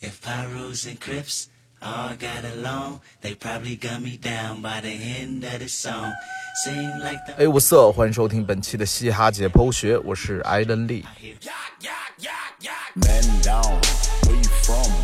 If Pyrus and Crips all got along, they probably gun me down by the end of the song. Sing like the 哎，我色，欢迎收听本期的嘻哈解剖学，我是艾登利。 Man down, where you from,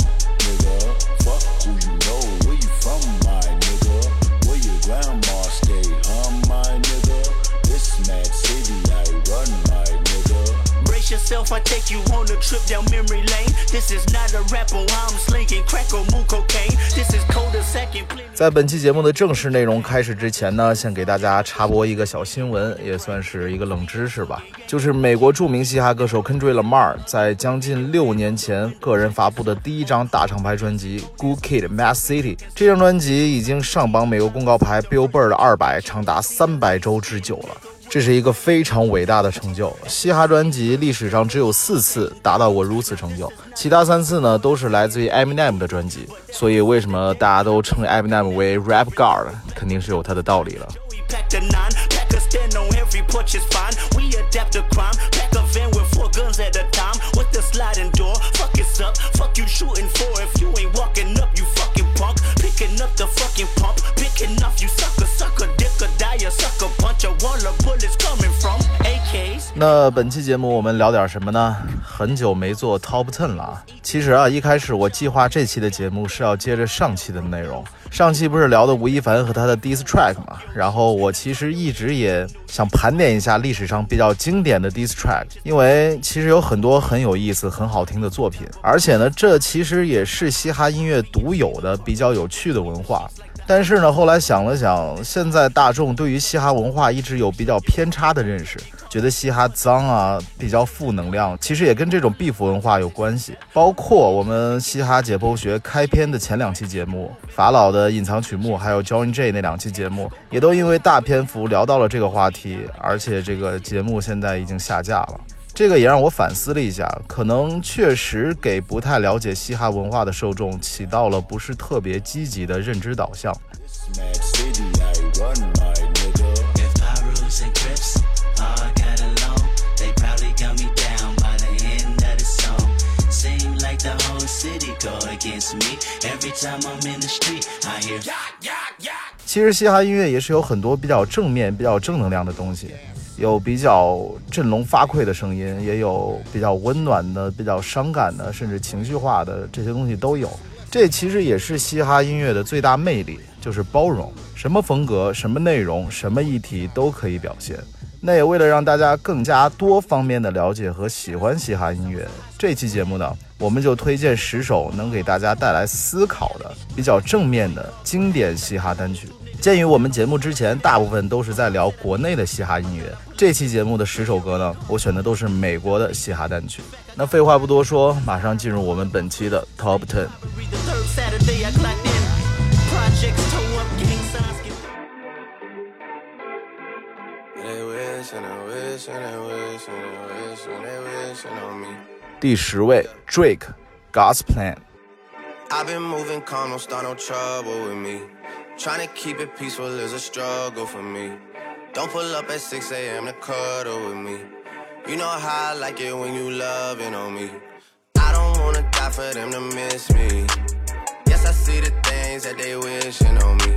Yourself, I take you on a trip down memory lane. This is not a rapper, I'm slinking crack or moon cocaine. This is cold a second. 在本期节目的正式内容开始之前呢，先给大家插播一个小新闻，也算是一个冷知识吧。就是美国著名嘻哈歌手 Kendrick Lamar 在将近六年前个人发布的第一张大厂牌专辑《Good Kid, Mad City》，这张专辑已经上榜美国公告牌 Billboard 二百长达三百周之久了。这是一个非常伟大的成就。嘻哈专辑历史上只有四次达到过如此成就，其他三次呢都是来自于 Eminem 的专辑。所以为什么大家都称 Eminem 为 Rap God，肯定是有它的道理了。那本期节目我们聊点什么呢？很久没做 Top Ten 了啊。其实啊，一开始我计划这期的节目是要接着上期的内容。上期不是聊的吴亦凡和他的 diss track 嘛？然后我其实一直也想盘点一下历史上比较经典的 diss track，因为其实有很多很有意思、很好听的作品，而且呢，这其实也是嘻哈音乐独有的比较有趣的文化。但是呢，后来想了想，现在大众对于嘻哈文化一直有比较偏差的认识，觉得嘻哈脏啊，比较负能量。其实也跟这种 B 服文化有关系。包括我们嘻哈解剖学开篇的前两期节目，法老的隐藏曲目，还有 John J 那两期节目，也都因为大篇幅聊到了这个话题，而且这个节目现在已经下架了。这个也让我反思了一下，可能确实给不太了解嘻哈文化的受众起到了不是特别积极的认知导向。其实嘻哈音乐也是有很多比较正面、比较正能量的东西，有比较振聋发聩的声音，也有比较温暖的、比较伤感的，甚至情绪化的这些东西都有。这其实也是嘻哈音乐的最大魅力，就是包容，什么风格、什么内容、什么议题都可以表现。那也为了让大家更加多方面的了解和喜欢嘻哈音乐，这期节目呢，我们就推荐十首能给大家带来思考的、比较正面的经典嘻哈单曲。鉴于我们节目之前大部分都是在聊国内的嘻哈音乐，这期节目的十首歌呢，我选的都是美国的嘻哈单曲。那废话不多说，马上进入我们本期的 Top Ten。Read the third Saturday, I clocked in. Projects toe up, gang signs get They wish and they wish and they wish and they wish and they wishing on me. 第十位，Drake，《God's Plan》。 I've been moving calm, don't start no trouble with me. Trying to keep it peaceful is a struggle for me. Don't pull up at 6 a.m. to cuddle with me. You know how I like it when you loving on me. I don't wanna die for them to miss me. Yes, I see the things that they wishing on me.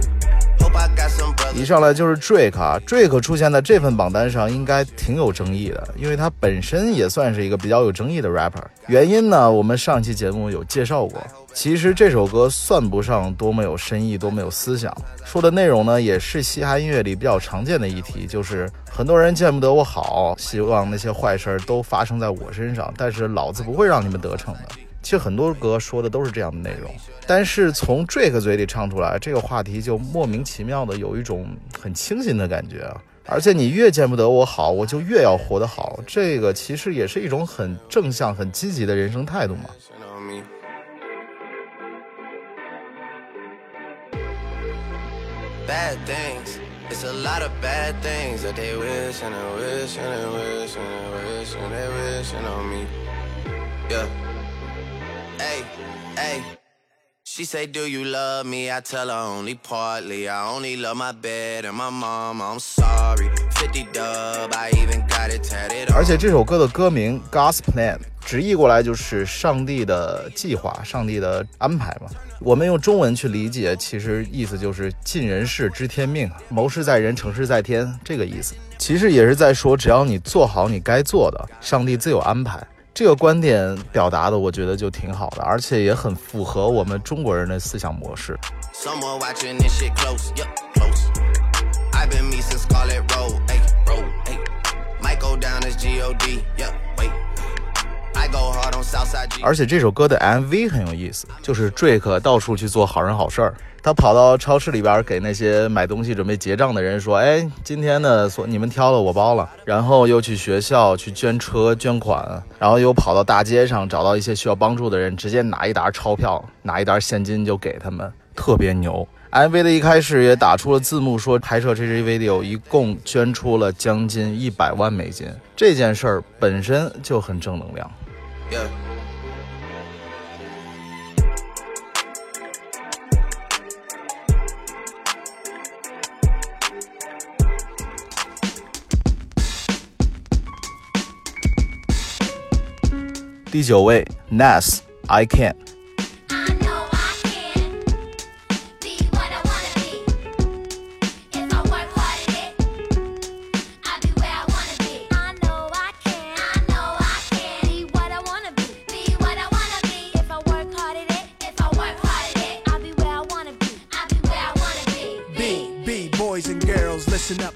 一上来就是 Drake 啊，Drake 出现在这份榜单上应该挺有争议的，因为他本身也算是一个比较有争议的 rapper。原因呢，我们上期节目有介绍过。其实这首歌算不上多么有深意、多么有思想，说的内容呢也是嘻哈音乐里比较常见的议题，就是很多人见不得我好，希望那些坏事都发生在我身上，但是老子不会让你们得逞的。其实很多歌说的都是这样的内容，但是从 Drake 嘴里唱出来，这个话题就莫名其妙的有一种很清新的感觉啊！而且你越见不得我好，我就越要活得好，这个其实也是一种很正向、很积极的人生态度嘛。Yeah. Hey, hey. She say, Do you love me? I tell her only partly. I only love my bed and my mom. I'm sorry. 50 dub, I even got it tatted 而 on. 且这首歌的歌名 God's Plan 直译过来就是上帝的计划、上帝的安排嘛。我们用中文去理解，其实意思就是尽人事知天命，谋事在人，成事在天，这个意思。其实也是在说，只要你做好你该做的，上帝自有安排。这个观点表达的，我觉得就挺好的，而且也很符合我们中国人的思想模式。而且这首歌的 MV 很有意思，就是 Drake 到处去做好人好事儿。他跑到超市里边给那些买东西准备结账的人说：“哎，今天呢，所你们挑了我包了。”然后又去学校去捐车捐款，然后又跑到大街上找到一些需要帮助的人，直接拿一沓钞票，拿一沓现金就给他们，特别牛。MV 的一开始也打出了字幕，说拍摄这支 video 一共捐出了将近一百万美金。这件事儿本身就很正能量。Yeah. “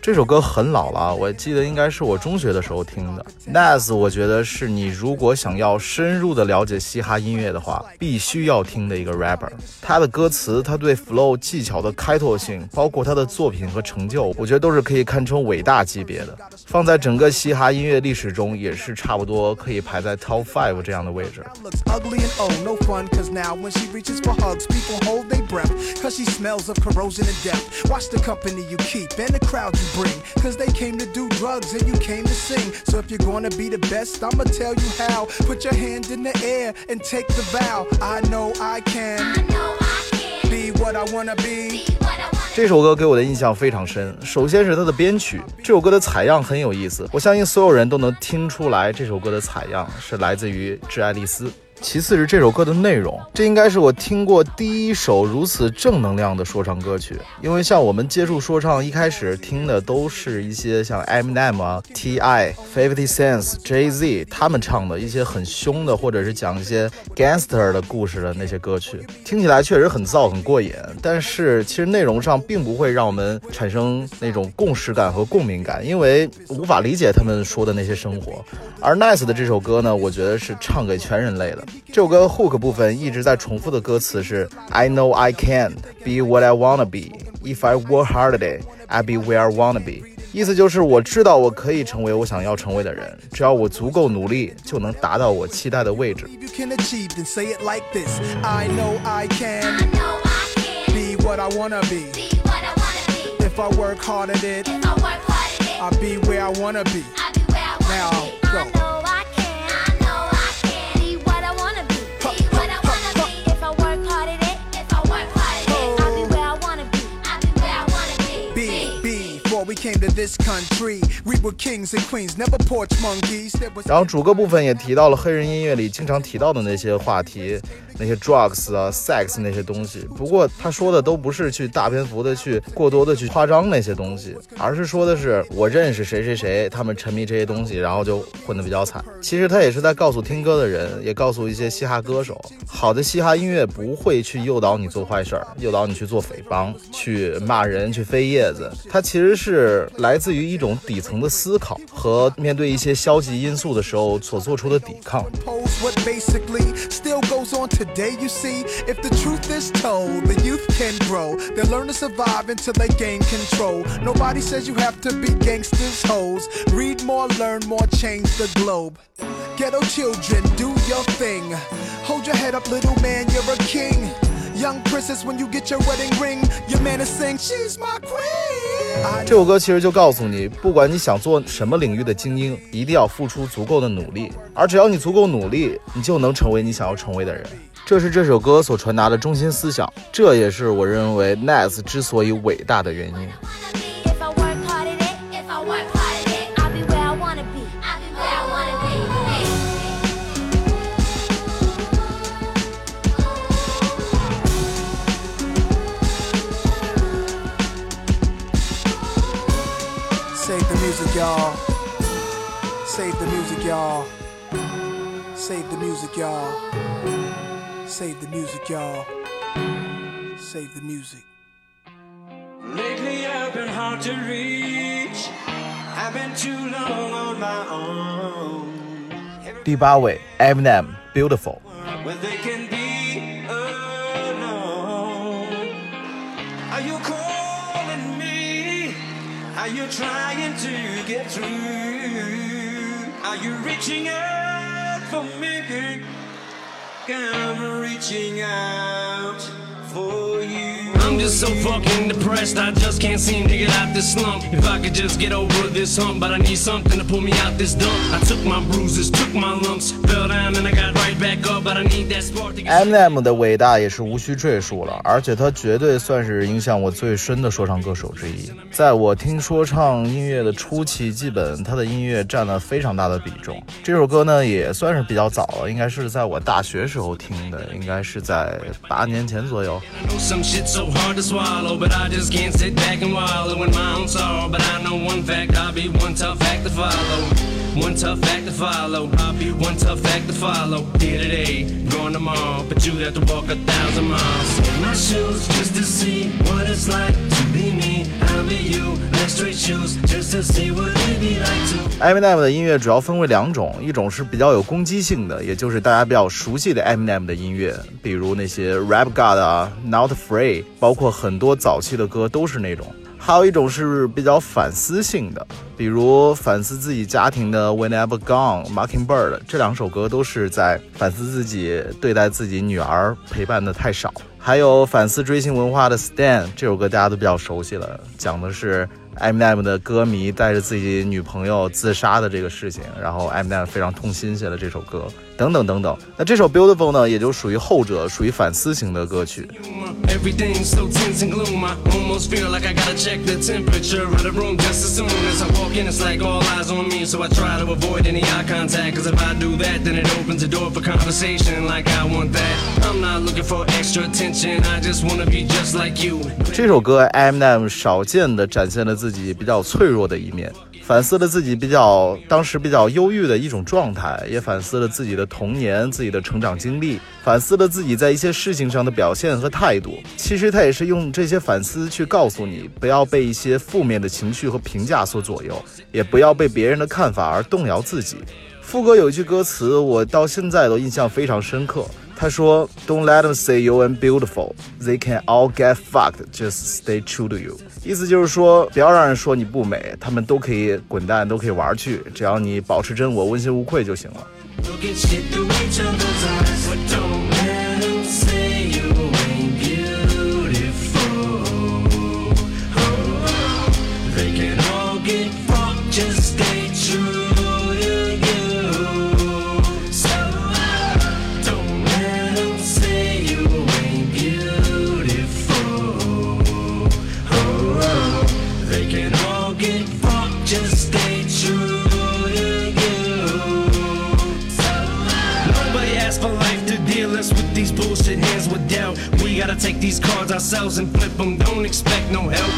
这首歌很老了，我记得应该是我中学的时候听的。Nas，我觉得是你如果想要深入的了解嘻哈音乐的话，必须要听的一个 rapper。他的歌词，他对 flow 技巧的开拓性，包括他的作品和成就，我觉得都是可以堪称伟大级别的。放在整个嘻哈音乐历史中，也是差不多可以排在 top five 这样的位置。Oh, bring, cause they came to do drugs and you came to sing. So if you're gonna be the best, I'ma tell you how. Put your hand in the air and take the vow. I know I can I know I can be what I wanna be. be what I wanna 这首歌给我的印象非常深。首先是它的编曲，这首歌的采样很有意思，我相信所有人都能听出来，这首歌的采样是来自于致爱丽丝。其次是这首歌的内容，这应该是我听过第一首如此正能量的说唱歌曲。因为像我们接触说唱，一开始听的都是一些像 Eminem 啊、T.I、Fifty Cent、Jay Z 他们唱的一些很凶的，或者是讲一些 gangster 的故事的那些歌曲，听起来确实很燥、很过瘾。但是其实内容上并不会让我们产生那种共识感和共鸣感，因为无法理解他们说的那些生活。而 Nice 的这首歌呢，我觉得是唱给全人类的。这首歌 hook 部分一直在重复的歌词是 I know I can be what I wanna be. If I work hard at it, I'll be where I wanna be. 意思就是我知道我可以成为我想要成为的人，只要我足够努力，就能达到我期待的位置。 If you can achieve, then say it like this. I know I can I know I can be what I wanna be. be what I wanna be. If I work hard at it, If I work hard at it, I'll be where I wanna be. I'll be where I wanna Now, be. go. Came to this country, we were kings and queens, never porch monkeys. There was 然后主歌部分也提到了黑人音乐里经常提到的那些话题，那些 drugs 啊、sex 那些东西。不过他说的都不是去大篇幅的去过多的去夸张那些东西，而是说的是我认识谁谁谁，他们沉迷这些东西，然后就混得比较惨。其实他也是在告诉听歌的人，也告诉一些嘻哈歌手，好的嘻哈音乐不会去诱导你做坏事儿，诱导你去做匪帮、去骂人、去飞叶子。它其实是来自于一种底层的思考和面对一些消极因素的时候所做出的抵抗。pose what basically still goes on today. You see, if the truth is told, the youth can grow. They learn to survive until they gain control. Nobody says you have to be gangsters, hoes. Read more, learn more, change the globe. Ghetto children, do your thing. Hold your head up, little man, you're a king. Young princess, when you get your wedding ring, your man is saying, She's my queen. I 这首歌其实就告诉你，不管你想做什么领域的精英，一定要付出足够的努力，而只要你足够努力，你就能成为你想要成为的人。 这是这首歌所传达的中心思想，这也是我认为 Nas 之所以伟大的原因。If I work hard at it, if I work hard at it, I'll be where I wanna be. I'll be where I wanna be. Save the music, y'all. Save the music, y'all. Save the music, y'all. Save the music, y'all. Save the music. Lately I've been hard to reach. I've been too long on my own. 第八位，Eminem Beautiful。 Where they can be alone. Are you calling me? Are you trying to get through? Are you reaching out for me? I'm reaching out for you. I'm just so fucking depressed, I just can't seem to get out this slump. If I could just get over this hump, but I need something to pull me out this dump. I took my bruises, took my lumps, fell down and I got M&M 的伟大也是无需赘述了，而且他绝对算是影响我最深的说唱歌手之一。在我听说唱音乐的初期，基本他的音乐占了非常大的比重。这首歌呢也算是比较早了，应该是在我大学时候听的，应该是在八年前左右。I know some shit so hard to swallow, but I just can't sit back and wallow in my own sorrow. But I know one fact, I'll be one tough act to follow. One tough act to follow. I'll be one tough act to follow. Here today, gone tomorrow, but you have to walk a thousand miles. In my shoes, just to see what it's like to be me. I'll be you. Let's trade shoes, just to see what it'd be like to. Eminem 的音乐主要分为两种，一种是比较有攻击性的，也就是大家比较熟悉的 Eminem 的音乐，比如那些 Rap God 啊、Not Free，包括很多早期的歌都是那种。还有一种是比较反思性的，比如反思自己家庭的 Whenever Gone、Mockingbird 这两首歌都是在反思自己对待自己女儿陪伴的太少。还有反思追星文化的 Stand 这首歌大家都比较熟悉了，讲的是 Eminem 的歌迷带着自己女朋友自杀的这个事情，然后 Eminem 非常痛心写了这首歌，等等等等。那这首 Beautiful 呢，也就属于后者，属于反思型的歌曲。Everything's so tense and gloom. I almost feel like I gotta check the temperature of the room just as soon as I walk in. It's like all eyes on me, so I try to avoid any eye contact. Cause if I do that, then it opens the door for conversation like I want that. I'm not looking for extra attention, I just wanna be just like you. 这首歌 Eminem 少见的展现了自己比较脆弱的一面， 反思了自己比较当时比较忧郁的一种状态，也反思了自己的童年、自己的成长经历，反思了自己在一些事情上的表现和态度。其实他也是用这些反思去告诉你，不要被一些负面的情绪和评价所左右，也不要被别人的看法而动摇自己。副歌有一句歌词，我到现在都印象非常深刻。他说：“Don't let them say you ain't beautiful. They can all get fucked. Just stay true to you。”意思就是说，不要让人说你不美，他们都可以滚蛋，都可以玩去，只要你保持真我，问心无愧就行了。Gotta take these cards ourselves and flip them, don't expect no help.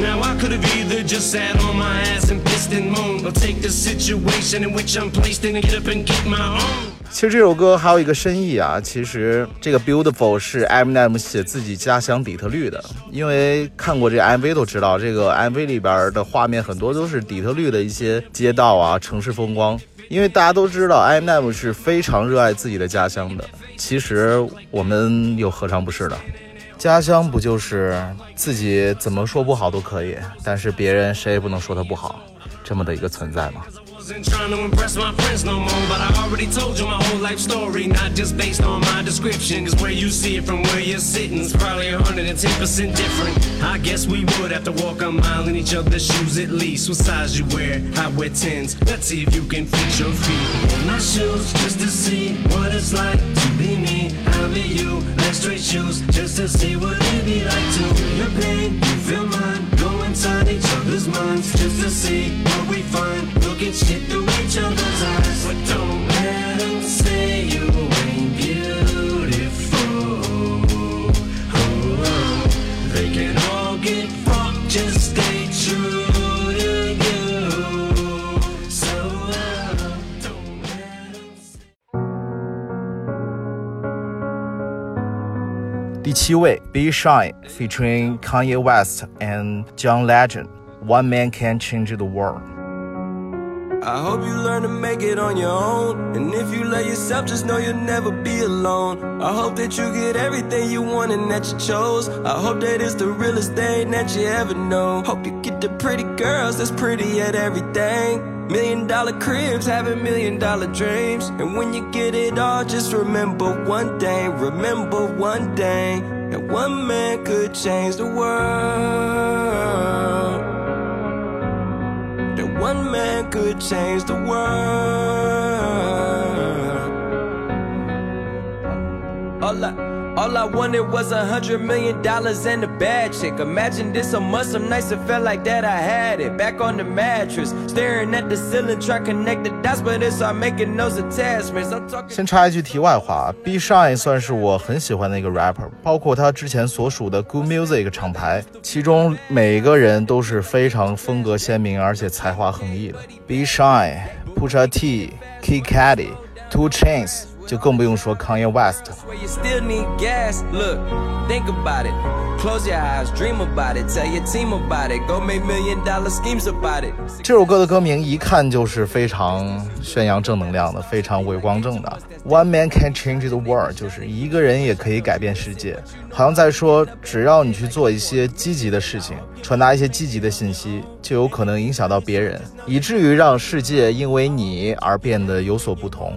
Now I could have either just sat on my ass and pissed and moaned, or take the situation in which I'm placed in and get up and get my own. 其实这首歌还有一个深意啊，其实这个 Beautiful 是 Eminem 写自己家乡底特律的，因为看过这 MV 都知道，这个 MV 里边的画面很多都是底特律的一些街道啊、城市风光。因为大家都知道 Eminem 是非常热爱自己的家乡的，其实我们又何尝不是呢？家乡不就是自己怎么说不好都可以，但是别人谁也不能说他不好，这么的一个存在吗？Was Wasn't trying to impress my friends no more, but I already told you my whole life story, not just based on my description. Cause where you see it from where you're sitting is probably 110% different. I guess we would have to walk a mile in each other's shoes at least. What size you wear? I wear 10s. Let's see if you can fit your feet in my shoes just to see what it's like to be me. I'll be you. Let's trade shoes just to see what it'd be like to your pain. You feel mine. Inside each other's minds just to see what we find. Look at shit through each other's eyes. But don't Way, Be Shine featuring Kanye West and John Legend. One man can change the world. I hope you learn to make it on your own. And if you let yourself, just know you'll never be alone. I hope that you get everything you want and that you chose. I hope that it's the realest thing that you ever know. Hope you get the pretty girls that's pretty at everything. Million dollar cribs, having million dollar dreams. And when you get it all, just remember one thing, remember one thing. That one man could change the world. That one man could change the world. All I, all I wanted was a hundred million dollars and a bad chick. Imagine this a month, some nights it felt like that I had it. Back on the mattress, staring at the ceiling, trying to connect the dots, but it's all making those attachments. I'm talking. 先插一句题外话，B Shine 算是我很喜欢的一个 rapper，包括他之前所属的 Good Music 厂牌，其中每个人都是非常风格鲜明，而且才华横溢的。B Shine、Pusha T、Kid Cudi、Two Chains， 就更不用说 Kanye West think about it. Close your eyes, dream about it. Tell your team about it. Go make million dollar schemes about it. 这首歌的歌名一看就是非常宣扬正能量的，非常伟光正的。One man can change the world，就是一个人也可以改变世界，好像在说，只要你去做一些积极的事情，传达一些积极的信息，就有可能影响到别人，以至于让世界因为你而变得有所不同。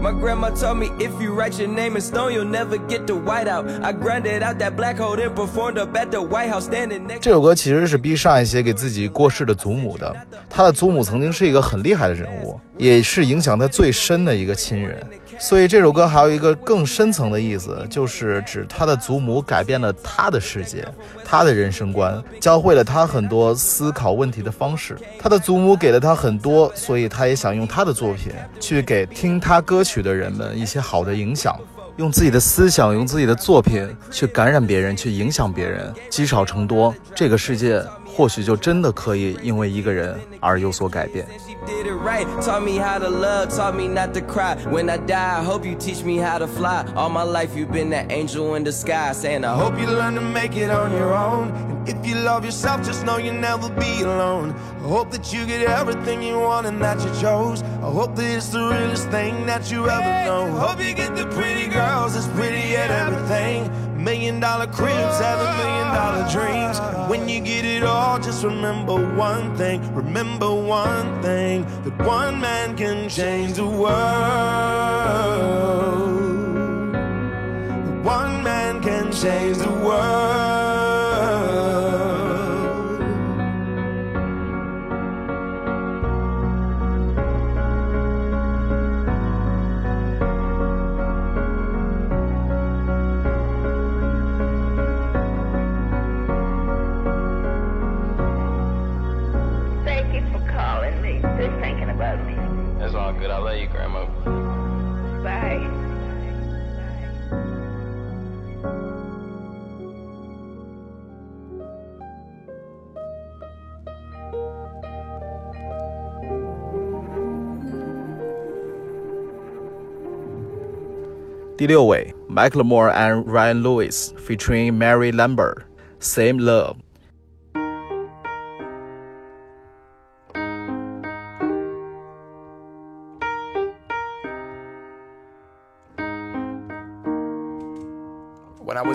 My grandma told me if you write your name in stone, you'll never get the white out. I grinded out that black hole, in performed up at the White House, standing next. 这首歌其实是 B 上一些给自己过世的祖母的。他的祖母曾经是一个很厉害的人物，也是影响他最深的一个亲人。所以这首歌还有一个更深层的意思，就是指他的祖母改变了他的世界，他的人生观，教会了他很多思考问题的方式。他的祖母给了他很多，所以他也想用他的作品去给听他歌曲的人们一些好的影响。用自己的思想，用自己的作品去感染别人，去影响别人，积少成多，这个世界或许就真的可以因为一个人而有所改变。She did it right, taught me how to love, taught me not to cry. When I die, I hope you teach me how to fly. All my life, you've been that angel in the sky, saying, I hope Hope you learn to make it on your own. And if you love yourself, just know you'll never be alone. I hope that you get everything you want and that you chose. I hope that it's the realest thing that you ever know. Hope you get the pretty girls that's pretty at everything. Million dollar cribs, having million dollar dreams. When you get it all, just remember one thing. Remember one thing that one man can change the world. One man can change the world. good. I love you, Grandma. Bye. 第六位，Macklemore and Ryan Lewis featuring Mary Lambert, Same Love。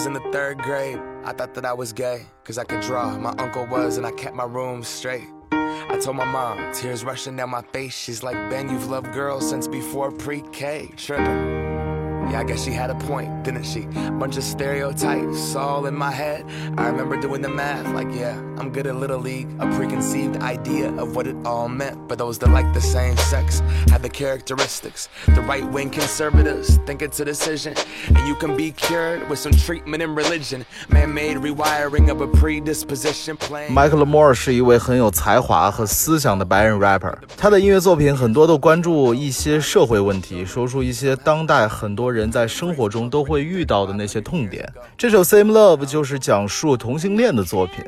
Was in the third grade, I thought that I was gay, cause I could draw. My uncle was, and I kept my room straight. I told my mom, tears rushing down my face. She's like, Ben, you've loved girls since before pre K. Tripping. Yeah, I guess she had a point, didn't she? Bunch of stereotypes all in my head. I remember doing the math, like, yeah, I'm good at Little League. A preconceived idea of what it all meant. But those that like the same sex have the characteristics. The right wing conservatives think it's a decision. And you can be cured with some treatment in religion. Man made rewiring of a predisposition playing. Michael Moore 是一位很有才华和思想的白人 rapper，他的音乐作品很多都关注一些社会问题，说出一些当代很多人在生活中都会遇到的那些痛点。这首《Same Love》就是讲述同性恋的作品。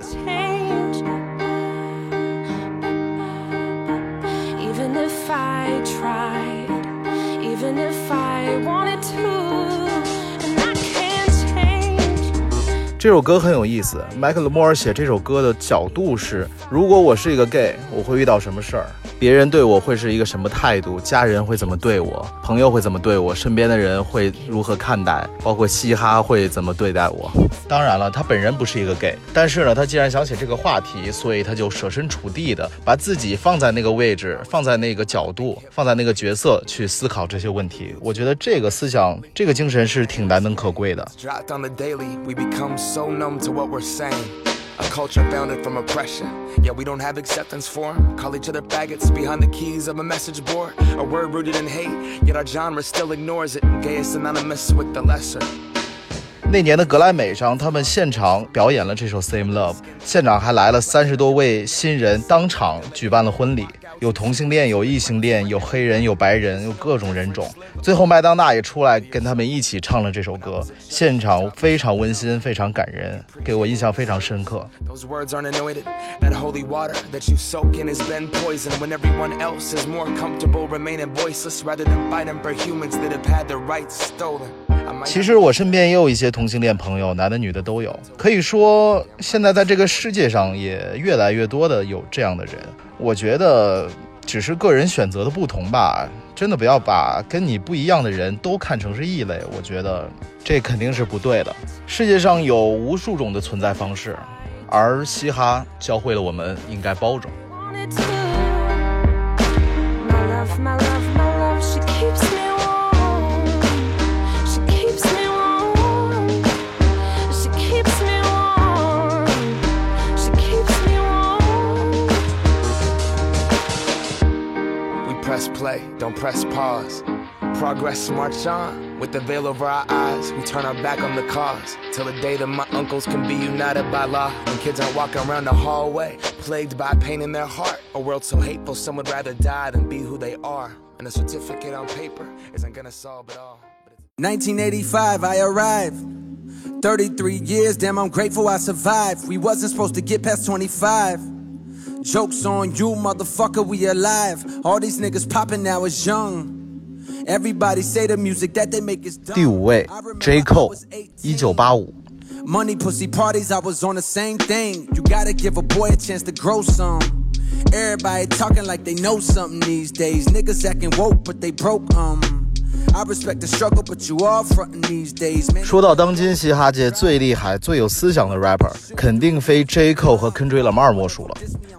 这首歌很有意思，Michael Moore 写这首歌的角度是：如果我是一个 gay，我会遇到什么事儿？别人对我会是一个什么态度？家人会怎么对我？朋友会怎么对我？身边的人会如何看待？包括嘻哈会怎么对待我？当然了，他本人不是一个 gay，但是呢，他既然想起这个话题，所以他就设身处地的把自己放在那个位置，放在那个角度，放在那个角色去思考这些问题。我觉得这个思想，这个精神是挺难能可贵的。Dropped on the daily, we become so numb to what we're saying. A culture founded from oppression. Yeah, we don't have acceptance for 'em. Call each other faggots behind the keys of a message board. A word rooted in hate, yet our genre still ignores it. Gay is synonymous with the lesser. 那年的格莱美上，他们现场表演了这首《Same Love》，现场还来了三十多位新人，当场举办了婚礼， 有同性恋，有异性恋，有黑人，有白人，有各种人种。最后麦当娜也出来跟他们一起唱了这首歌，现场非常温馨，非常感人，给我印象非常深刻。Those words aren't anointed. That holy water that you soak in has been poisoned when everyone else is more comfortable remaining voiceless rather than fighting for humans that have had their rights stolen. 其实我身边也有一些同性恋朋友，男的女的都有。可以说，现在在这个世界上也越来越多的有这样的人。我觉得只是个人选择的不同吧，真的不要把跟你不一样的人都看成是异类。我觉得这肯定是不对的。世界上有无数种的存在方式，而嘻哈教会了我们应该包容。Don't press pause. Progress march on with the veil over our eyes. We turn our back on the cause till the day that my uncles can be united by law. When kids aren't walking around the hallway, plagued by pain in their heart. A world so hateful, some would rather die than be who they are. And a certificate on paper isn't gonna solve it all. 1985, I arrived. 33 years, damn, I'm grateful I survived. We wasn't supposed to get past 25. Jokes on you, motherfucker, we alive. All these niggas popping now is young. Everybody say the music that they make is dumb. 第五位 I remember J I Cole， was 18. 一九八五。 Money, pussy parties, I was on the same thing. You gotta give a boy a chance to grow some. Everybody talking like they know something these days. Niggas acting woke, but they broke, um. I respect the struggle, but you all frontin' these days, man. 说到当今嘻哈界最厉害、最有思想的 rapper，肯定非 J Cole 和 Kendrick Lamar 莫属了。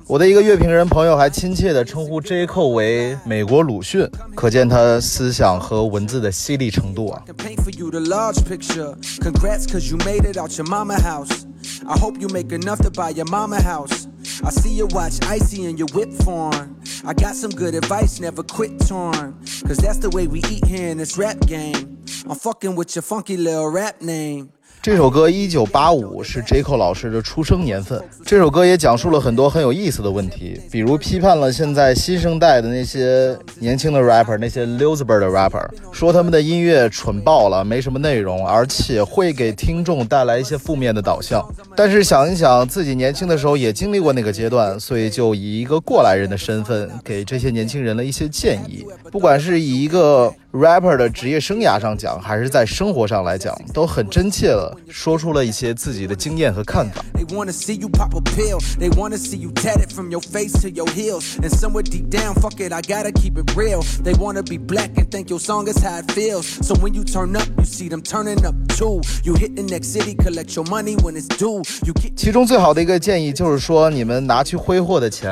我的一个乐评人朋友还亲切地称呼 J Cole 为美国鲁迅，可见他思想和文字的犀利程度啊。 can paint for you the large picture. Congrats, cause you made it out your mama house. I hope you make enough to buy your mama house. I see you watch icy and your whip form. I got some good advice, never quit torn. Cause that's the way we eat here in this rap game. I'm fucking with your funky little rap name. 这首歌一九八五是 j a c o 老师的出生年份。这首歌也讲述了很多很有意思的问题，比如批判了现在新生代的那些年轻的 rapper，那些 loser 的 rapper，说他们的音乐蠢爆了，没什么内容，而且会给听众带来一些负面的导向。但是想一想，自己年轻的时候也经历过那个阶段，所以就以一个过来人的身份，给这些年轻人了一些建议。不管是以一个 rapper 的职业生涯上讲，还是在生活上来讲，都很真切的说出了一些自己的经验和看法。They wanna see you pop a pill. They wanna see you tatted from your face to your heels. And somewhere deep down, fuck it, I gotta keep it real. They wanna be black and think your song is how it feels. So when you turn up, you see them turning up too. You hit the next city, collect your money when it's due. You get 其中最好的一个建议就是说，你们拿去挥霍的钱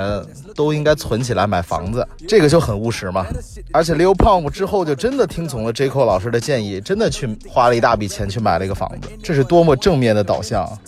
都应该存起来买房子，这个就很务实嘛。而且 Lil Pump 之后就真的听从了 J Cole 老师的建议，真的去花了一大笔钱去买了一个房子，这是多么正面的导向啊！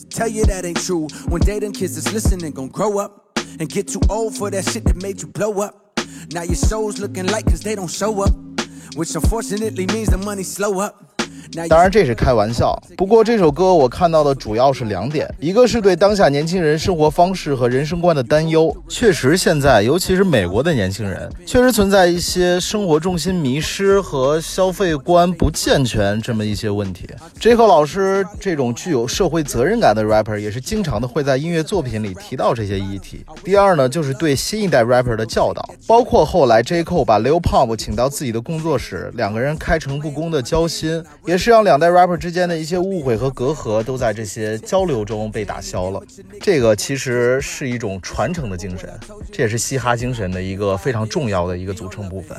当然这是开玩笑，不过这首歌我看到的主要是两点，一个是对当下年轻人生活方式和人生观的担忧。确实，现在尤其是美国的年轻人，确实存在一些生活重心迷失和消费观不健全这么一些问题。J. c o 老师这种具有社会责任感的 rapper 也是经常的会在音乐作品里提到这些议题。第二呢，就是对新一代 rapper 的教导，包括后来 J. c o 把 Lil Pump 请到自己的工作室，两个人开诚布公的交心，也是让两代 rapper 之间的一些误会和隔阂都在这些交流中被打消了。这个其实是一种传承的精神，这也是嘻哈精神的一个非常重要的一个组成部分。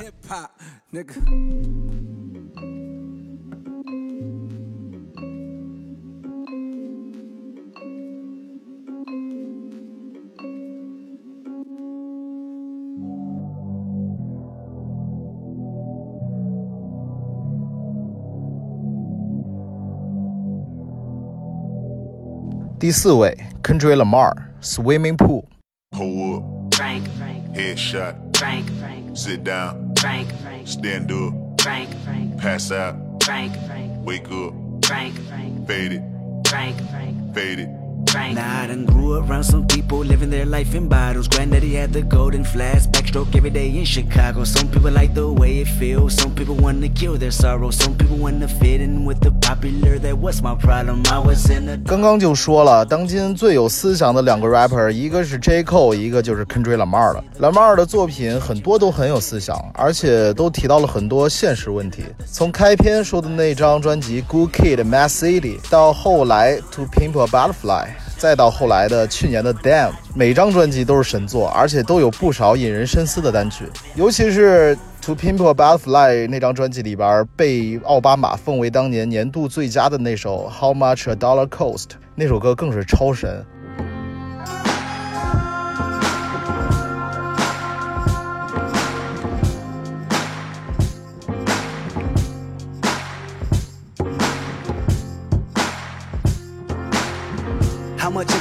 第四位 Kendrick Lamar，Swimming Pool。 Pull up, Frank, headshot, Frank, Frank, sit down, Frank, Frank, stand up, Frank, Frank, pass out, Frank, Frank, wake up, Frank, Frank, fade it, Frank, Frank, fade it. Frank. Nah, I done grew around some people living their life in bottles. Granddaddy had the golden flask, backstroke every day in Chicago. Some people like the way it feels. Some people wanna kill their sorrow. Some people wanna fit in with the popular. That was my problem. I was in a 刚刚就说了，当今最有思想的两个 rapper，一个是 J Cole，一个就是 Kendrick Lamar 了。Lamar 的作品很多都很有思想，而且都提到了很多现实问题。从开篇说的那张专辑《Good Kid, Mad City》，到后来《To Pimp a Butterfly》。 再到后来的去年的《Damn》，每张专辑都是神作，而且都有不少引人深思的单曲。尤其是《To Pimp a Butterfly》那张专辑里边，被奥巴马奉为当年年度最佳的那首《How Much a Dollar Cost》，那首歌更是超神。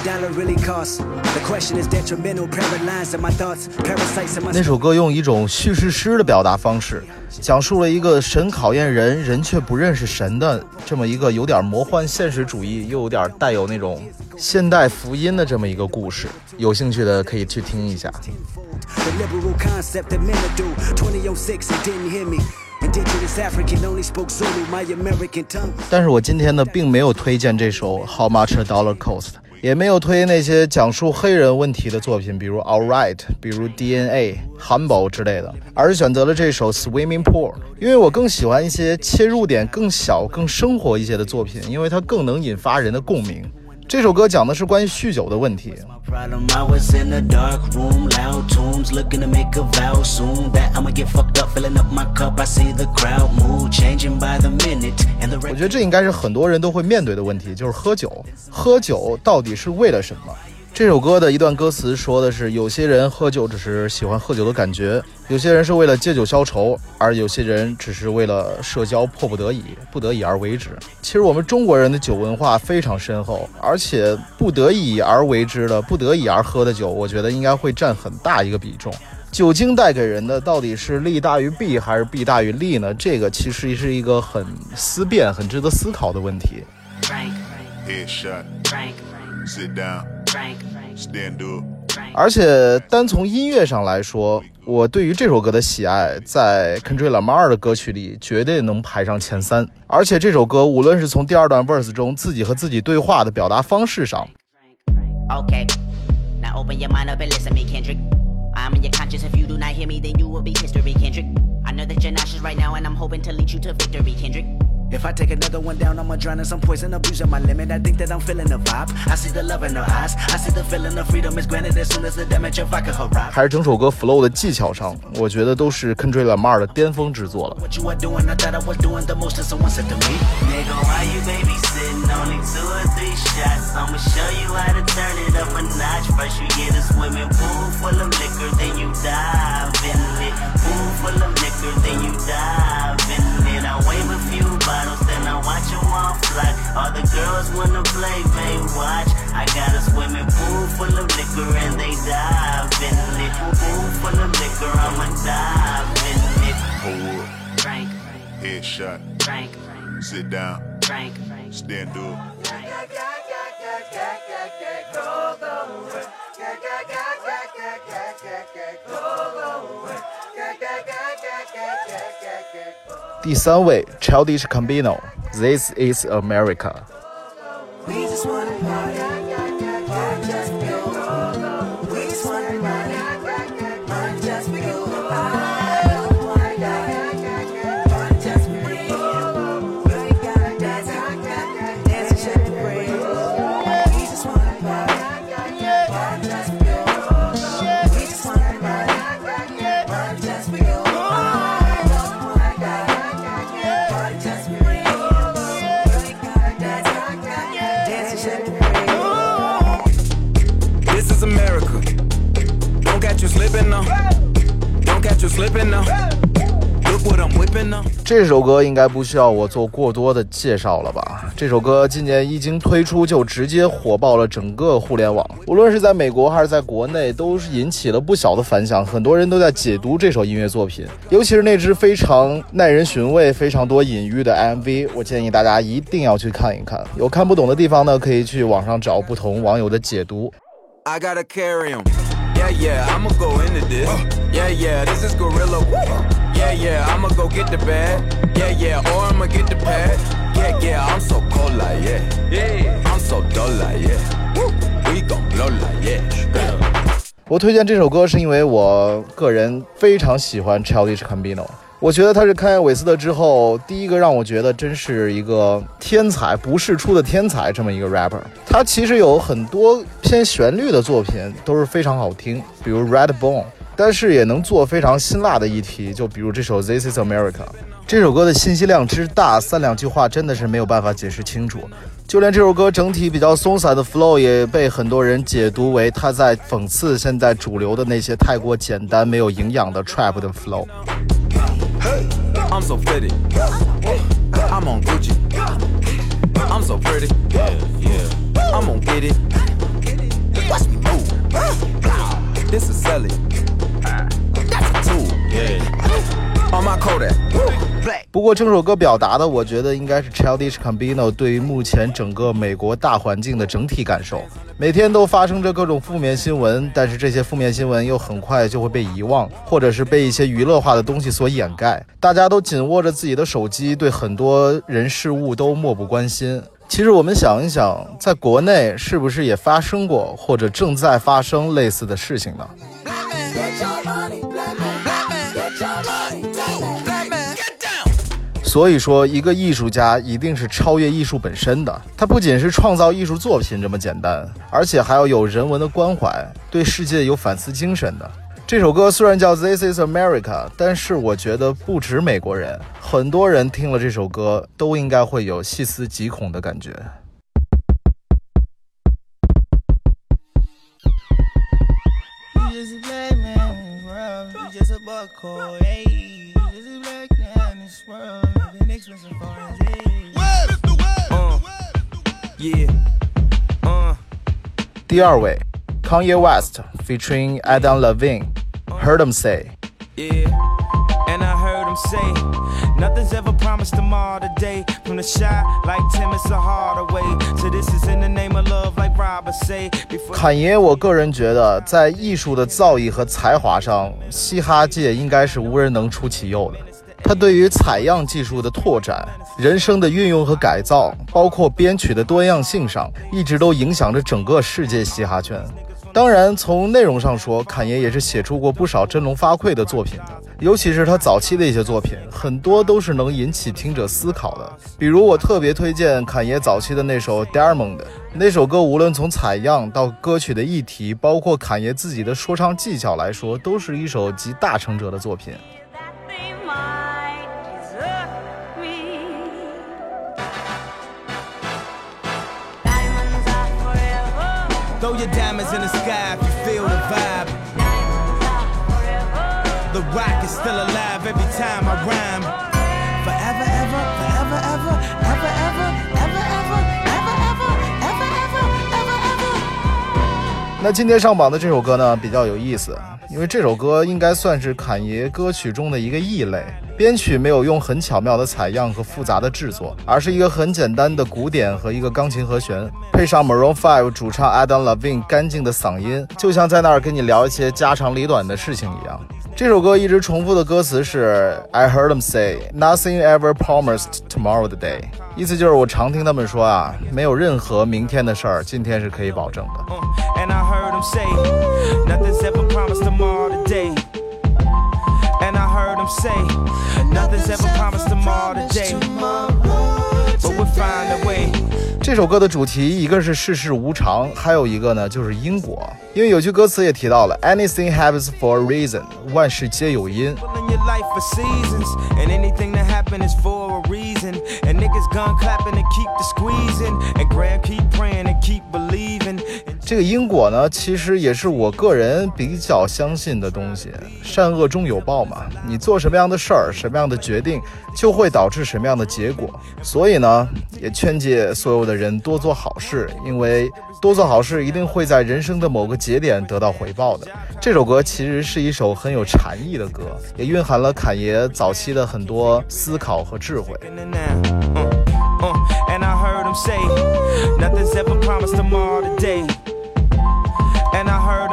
Dollar really costs? The question is detrimental, paralyzing my thoughts, parasites in my 那首歌用一种叙事诗的表达方式，讲述了一个神考验人，人却不认识神的这么一个有点魔幻现实主义，又有点带有那种现代福音的这么一个故事。有兴趣的可以去听一下。The liberal concept that men do. 2006, it didn't hear me. Indigenous African only spoke Zulu, my American tongue. 但是我今天呢，并没有推荐这首《How Much a Dollar Cost》，也没有推那些讲述黑人问题的作品，比如《All Right》，比如《DNA》、《Humble》之类的，而是选择了这首《Swimming Pool》，因为我更喜欢一些切入点更小、更生活一些的作品，因为它更能引发人的共鸣。这首歌讲的是关于酗酒的问题我觉得这应该是很多人都会面对的问题，就是喝酒。喝酒到底是为了什么？这首歌的一段歌词说的是，有些人喝酒只是喜欢喝酒的感觉，有些人是为了借酒消愁，而有些人只是为了社交迫不得已，不得已而为之。其实我们中国人的酒文化非常深厚，而且不得已而为之的、不得已而喝的酒，我觉得应该会占很大一个比重。酒精带给人的到底是利大于弊还是弊大于利呢？这个其实是一个很思辨、很值得思考的问题。Frank, Headshot, Frank, sit down, 而且单从音乐上来说，我对于这首歌的喜爱，在 Kendrick Lamar 的歌曲里绝对能排上前三。而且这首歌无论是从第二段 verse 中自己和自己对话的表达方式上，Okay, now open your mind up and listen me, Kendrick. I'm in your conscience. If you do not hear me, then you will be history, Kendrick. I know that you're nauseous right now, and I'm hoping to lead you to victory, Kendrick. If I take another one down, I'ma drown in some poison, abusing my limit. I think that I'm feeling the vibe. I see the love in her eyes. I see the feeling of freedom is granted as soon as the damage of vodka arrives. 还是整首歌 flow 的技巧上，我觉得都是 Kendrick Lamar 的巅峰之作了。 What you are doing, I thought I was doing the most, and someone said to me. Nigga, why you babysitting? Only two or three shots. I'ma show you how to turn it up a notch. First you get a swimming pool full of liquor, then you dive in it. Pool full of liquor, then you dive in it. I wave watch them all fly. All the girls wanna play, they watch. I got a swimming pool full of liquor and they dive in it. Pool full of liquor, I'ma dive in it. Hold up. Drink, Headshot. drink, Sit down. drink. Stand up. 第三位 Childish Gambino，《This Is America》。 这首歌应该不需要我做过多的介绍了吧？这首歌今年一经推出就直接火爆了整个互联网，无论是在美国还是在国内，都是引起了不小的反响。很多人都在解读这首音乐作品，尤其是那支非常耐人寻味、非常多隐喻的 MV，我建议大家一定要去看一看。有看不懂的地方呢，可以去网上找不同网友的解读。I gotta carry him. Yeah, yeah, I'ma go into this. Yeah, yeah, this is gorilla. Yeah, yeah, I'ma go get the bag. Yeah, yeah, or I'ma get the pad. Yeah, yeah, I'm so cold like yeah. Yeah, I'm so dull like yeah. We gon' blow like yeah. 我推荐这首歌是因为我个人非常喜欢 Childish Gambino，我觉得他是康耶韦斯特之后第一个让我觉得真是一个天才，不世出的天才这么一个 rapper。他其实有很多偏旋律的作品都是非常好听，比如 Redbone，但是也能做非常辛辣的议题，就比如这首 This Is America。这首歌的信息量之大，三两句话真的是没有办法解释清楚。就连这首歌整体比较松散的 flow 也被很多人解读为他在讽刺现在主流的那些太过简单、没有营养的 trap 的 flow。I'm so pretty. I'm on Gucci. I'm so pretty. Yeah, yeah. I'm gonna get it. Watch me move. This is Sally. That's a tool. Yeah. On my Kodak. 不过这首歌表达的，我觉得应该是 Childish Gambino 对于目前整个美国大环境的整体感受。每天都发生着各种负面新闻，但是这些负面新闻又很快就会被遗忘，或者是被一些娱乐化的东西所掩盖。大家都紧握着自己的手机，对很多人事物都漠不关心。其实我们想一想，在国内是不是也发生过，或者正在发生类似的事情呢？所以说，一个艺术家一定是超越艺术本身的。他不仅是创造艺术作品这么简单，而且还要有人文的关怀，对世界有反思精神的。这首歌虽然叫《This Is America》，但是我觉得不止美国人，很多人听了这首歌都应该会有细思极恐的感觉。You just a black man in swear You just a buck code, hey. You just a black man in this world. Living expensive foreign, hey. Uh. Yeah. Uh. 第二位，Kanye West featuring Adam Levine，《Heard 'Em Say》。 Yeah, and I heard him say, Nothing's ever promised tomorrow today. From the shy, like Tim, it's a harder way. So this is in the name of love, like Robert say. Before 侃爷，我个人觉得，在艺术的造诣和才华上，嘻哈界应该是无人能出其右的。 他对于采样技术的拓展、人声的运用和改造，包括编曲的多样性上，一直都影响着整个世界嘻哈圈。当然，从内容上说，侃爷也是写出过不少振聋发聩的作品的。尤其是他早期的一些作品，很多都是能引起听者思考的。比如我特别推荐侃爷早期的那首《Diamond》，那首歌无论从采样到歌曲的议题，包括侃爷自己的说唱技巧来说，都是一首集大成者的作品。Your diamonds in the sky if you feel the vibe. The rock is still alive every time I rhyme. Forever, ever, forever, ever, ever, ever, ever, ever, ever, ever, ever, ever, ever, ever. 那今天上榜的这首歌呢，比较有意思，因为这首歌应该算是侃爷歌曲中的一个异类。编曲没有用很巧妙的采样和复杂的制作，而是一个很简单的鼓点和一个钢琴和弦，配上 Maroon 5主唱 Adam Levine 干净的嗓音，就像在那儿跟你聊一些家长里短的事情一样。这首歌一直重复的歌词是 I heard them say nothing ever promised tomorrow the day，意思就是我常听他们说啊，没有任何明天的事儿，今天是可以保证的。首歌的主题一个是世事无常，还有一个呢就是因果。因为有句歌词也提到了 “Anything happens for a reason”，万事皆有因。Your life for seasons, and anything to happen is for a reason. And niggas gun clapping and keep the squeezing, and grand keep praying and keep believing. 这个因果呢，其实也是我个人比较相信的东西。善恶终有报嘛，你做什么样的事儿，什么样的决定，就会导致什么样的结果。所以呢，也劝诫所有的人多做好事，因为多做好事一定会在人生的某个节点得到回报的。这首歌其实是一首很有禅意的歌，也蕴含了侃爷早期的很多思考和智慧。And I heard him say, nothing's ever promised tomorrow today.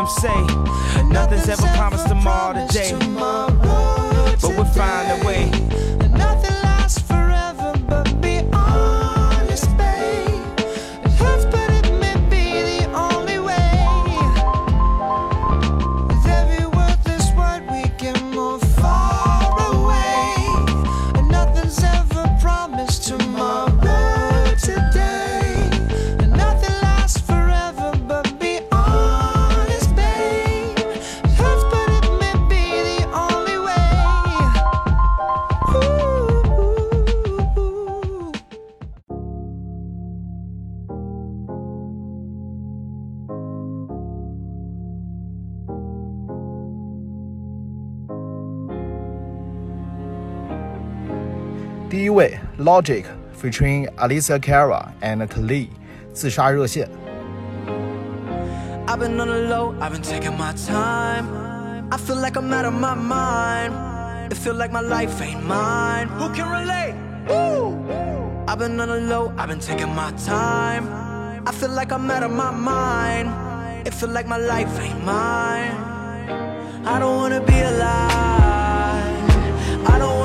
Heard say, nothing's ever promised tomorrow today. But we'll find a way. ，Logic featuring Alicia Cara and Khalid，自杀热线。 I've been on the low, I've been taking my time. I feel like I'm out of my mind. It feel like my life ain't mine. Who can relate? Woo! I've been on the low, I've been taking my time. I feel like I'm out of my mind. It feel like my life ain't mine. I don't wanna be alive. I don't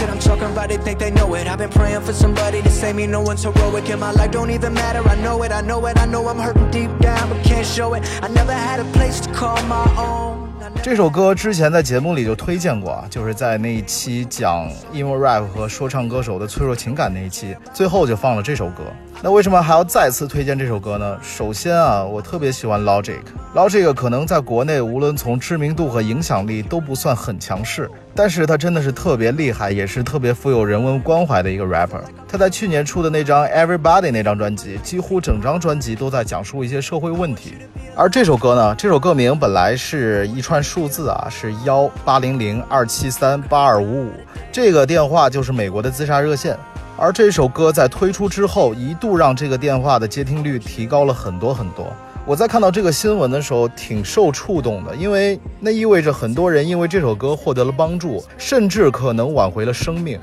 shit I'm talking about, they think they know it. I've been praying for somebody to save me. No one's heroic in my life, don't even matter. I know it, I know it, I know I'm hurting deep down, but can't show it. I never had a place to call my own. 这首歌之前在节目里就推荐过啊，就是在那一期讲 emo rap 和说唱歌手的脆弱情感那一期，最后就放了这首歌。那为什么还要再次推荐这首歌呢？首先啊，我特别喜欢 Logic，Logic 可能在国内无论从知名度和影响力都不算很强势，但是他真的是特别厉害，也是特别富有人文关怀的一个 rapper。他在去年出的那张 Everybody 那张专辑，几乎整张专辑都在讲述一些社会问题。而这首歌呢，这首歌名本来是一串数字啊，是幺八零零二七三八二五五，这个电话就是美国的自杀热线。而这首歌在推出之后，一度让这个电话的接听率提高了很多很多。我在看到这个新闻的时候，挺受触动的，因为那意味着很多人因为这首歌获得了帮助，甚至可能挽回了生命。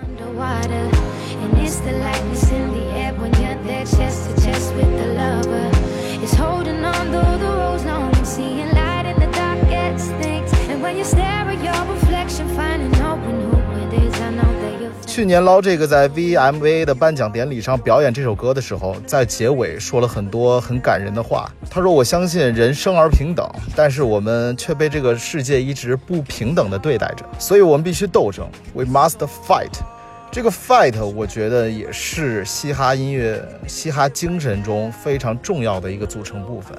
去年捞这个在 vmva 的颁奖典礼上表演这首歌的时候在结尾说了很多很感人的话。他说我相信人生而平等但是我们却被这个世界一直不平等的对待着所以我们必须斗争。We must fight 这个 fight 我觉得也是嘻哈音乐、嘻哈精神中非常重要的一个组成部分。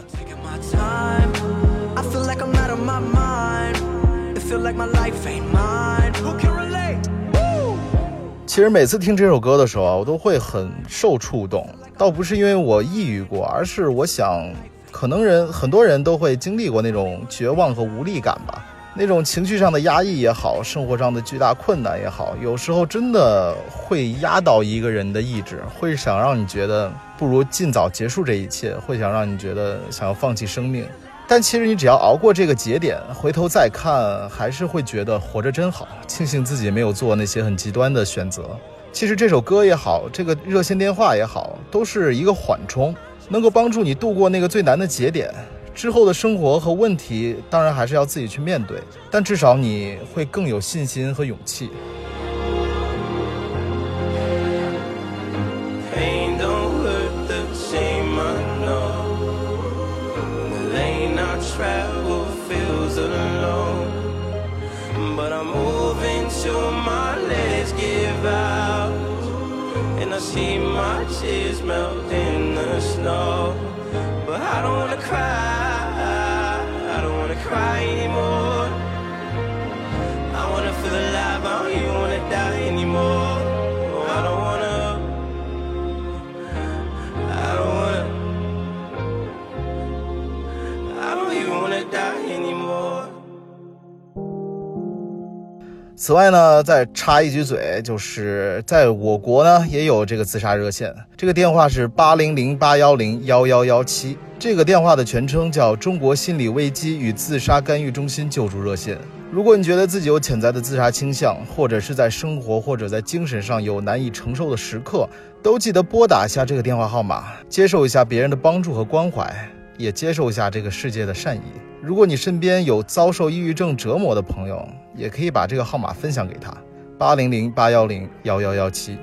其实每次听这首歌的时候啊，我都会很受触动，倒不是因为我抑郁过，而是我想，可能人很多人都会经历过那种绝望和无力感吧。那种情绪上的压抑也好，生活上的巨大困难也好，有时候真的会压倒一个人的意志，会想让你觉得不如尽早结束这一切，会想让你觉得想要放弃生命。但其实你只要熬过这个节点，回头再看，还是会觉得活着真好，庆幸自己没有做那些很极端的选择。其实这首歌也好，这个热线电话也好，都是一个缓冲，能够帮助你度过那个最难的节点。之后的生活和问题，当然还是要自己去面对，但至少你会更有信心和勇气。Pain don't hurt the same, I know. The lane I travel feels alone. But I'm moving to my legs give out. And I see my tears melt in the snow. But I don't wanna cry. 此外呢，再插一句嘴，就是在我国呢也有这个自杀热线，这个电话是八零零八幺零幺幺幺七，这个电话的全称叫中国心理危机与自杀干预中心救助热线。如果你觉得自己有潜在的自杀倾向，或者是在生活或者在精神上有难以承受的时刻，都记得拨打一下这个电话号码，接受一下别人的帮助和关怀，也接受一下这个世界的善意。如果你身边有遭受抑郁症折磨的朋友，也可以把这个号码分享给他，八零零八幺零幺幺幺七。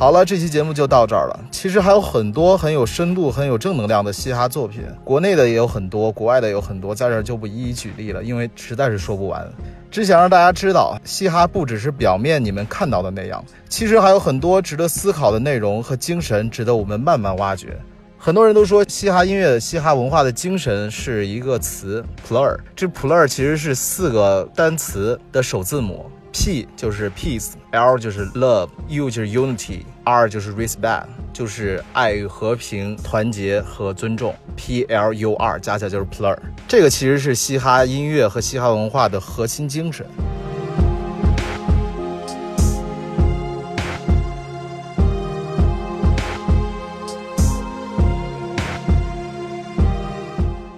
好了，这期节目就到这儿了。其实还有很多很有深度、很有正能量的嘻哈作品，国内的也有很多，国外的也有很多，在这儿就不一一举例了，因为实在是说不完。只想让大家知道，嘻哈不只是表面你们看到的那样，其实还有很多值得思考的内容和精神，值得我们慢慢挖掘。很多人都说嘻哈音乐、嘻哈文化的精神是一个词 plur，这 plur 其实是四个单词的首字母，P 就是 peace，L 就是 love，U 就是 unity，R 就是 respect，就是爱与和平、团结和尊重，P L U R 加起来就是 plur。这个其实是嘻哈音乐和嘻哈文化的核心精神。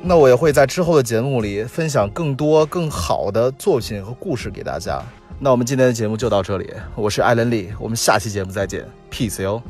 那我也会在之后的节目里分享更多更好的作品和故事给大家。那我们今天的节目就到这里，我是艾伦利，我们下期节目再见，peace 哟。